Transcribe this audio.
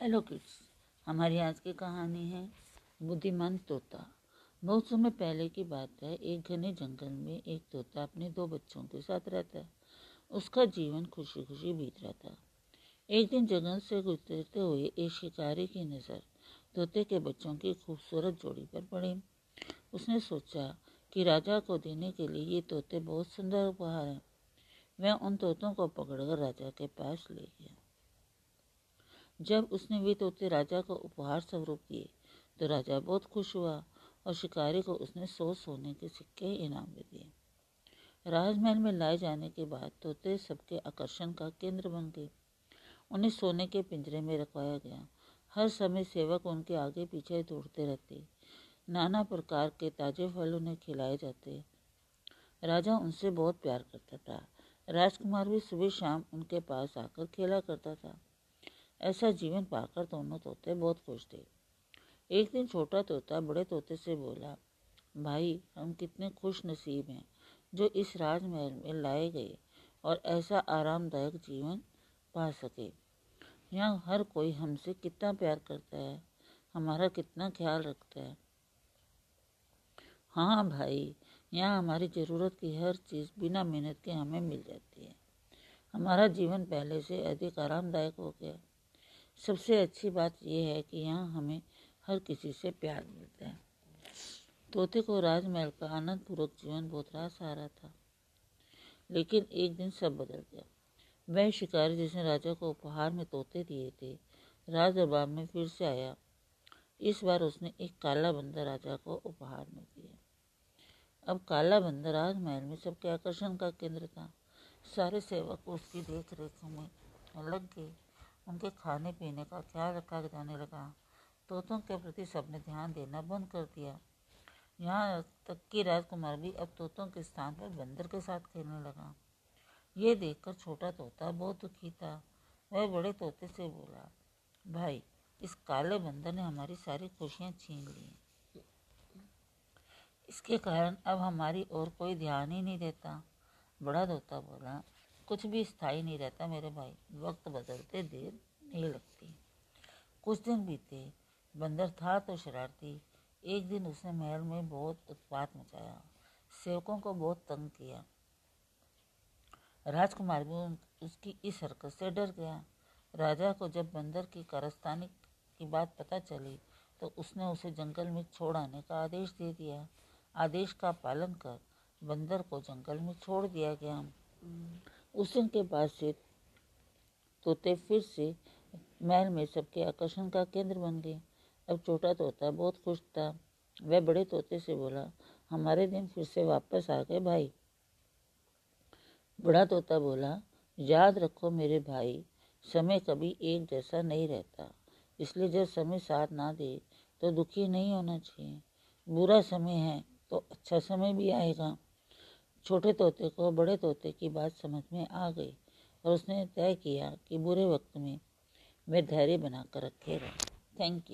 Hello kids हमारी आज की कहानी है बुद्धिमान तोता। बहुत समय पहले की बात है, एक घने जंगल में एक तोता अपने दो बच्चों के साथ रहता है। उसका जीवन खुशी खुशी बीत रहा था। एक दिन जंगल से गुजरते हुए एक शिकारी की नज़र तोते के बच्चों की खूबसूरत जोड़ी पर पड़ी। उसने सोचा कि राजा को देने के लिए ये तोते बहुत सुंदर उपहार हैं। वह उन तोतों को पकड़कर राजा के पास ले गया। जब उसने वे तोते राजा को उपहार स्वरूप दिए तो राजा बहुत खुश हुआ और शिकारी को उसने सौ सोने के सिक्के इनाम में दिए। राजमहल में लाए जाने के बाद तोते सबके आकर्षण का केंद्र बन गए। उन्हें सोने के पिंजरे में रखवाया गया। हर समय सेवक उनके आगे पीछे दौड़ते रहते। नाना प्रकार के ताजे फल उन्हें खिलाए जाते। राजा उनसे बहुत प्यार करता था। राजकुमार भी सुबह शाम उनके पास आकर खेला करता था। ऐसा जीवन पाकर दोनों तोते बहुत खुश थे। एक दिन छोटा तोता बड़े तोते से बोला, भाई, हम कितने खुश नसीब हैं जो इस राजमहल में लाए गए और ऐसा आरामदायक जीवन पा सके। यहाँ हर कोई हमसे कितना प्यार करता है, हमारा कितना ख्याल रखता है। हाँ भाई, यहाँ हमारी ज़रूरत की हर चीज़ बिना मेहनत के हमें मिल जाती है। हमारा जीवन पहले से अधिक आरामदायक हो गया। सबसे अच्छी बात यह है कि यहाँ हमें हर किसी से प्यार मिलता है। तोते को राजमहल का आनंद पूर्वक जीवन बहुत रास आ रहा था, लेकिन एक दिन सब बदल गया। वह शिकारी जिसने राजा को उपहार में तोते दिए थे, राज दरबार में फिर से आया। इस बार उसने एक काला बंदर राजा को उपहार में दिया। अब काला बंदर राजमहल में सबके आकर्षण का केंद्र था। सारे सेवक उसकी देख रेख में लग गए उनके खाने पीने का ख्याल रखा जाने लगा। तोतों के प्रति सबने ध्यान देना बंद कर दिया। यहाँ तक कि राजकुमार भी अब तोतों के स्थान पर बंदर के साथ खेलने लगा। ये देखकर छोटा तोता बहुत दुखी था। वह बड़े तोते से बोला, भाई, इस काले बंदर ने हमारी सारी खुशियाँ छीन ली। इसके कारण अब हमारी और कोई ध्यान ही नहीं देता। बड़ा तोता बोला कुछ भी स्थायी नहीं रहता मेरे भाई। वक्त बदलते देर नहीं लगती। कुछ दिन बीते, बंदर था तो शरारती। एक दिन उसने महल में बहुत उत्पात मचाया। सेवकों को बहुत तंग किया। राजकुमार भी उसकी इस हरकत से डर गया। राजा को जब बंदर की कारस्तानी की बात पता चली तो उसने उसे जंगल में छोड़ आने का आदेश दे दिया। आदेश का पालन कर बंदर को जंगल में छोड़ दिया गया। उस दिन के बाद से तोते फिर से महल में सबके आकर्षण का केंद्र बन गए। अब छोटा तोता बहुत खुश था। वह बड़े तोते से बोला, हमारे दिन फिर से वापस आ गए भाई। बड़ा तोता बोला, याद रखो मेरे भाई, समय कभी एक जैसा नहीं रहता। इसलिए जब समय साथ ना दे तो दुखी नहीं होना चाहिए। बुरा समय है तो अच्छा समय भी आएगा। छोटे तोते को बड़े तोते की बात समझ में आ गई और उसने तय किया कि बुरे वक्त में मैं धैर्य बनाकर रखेगा थैंक यू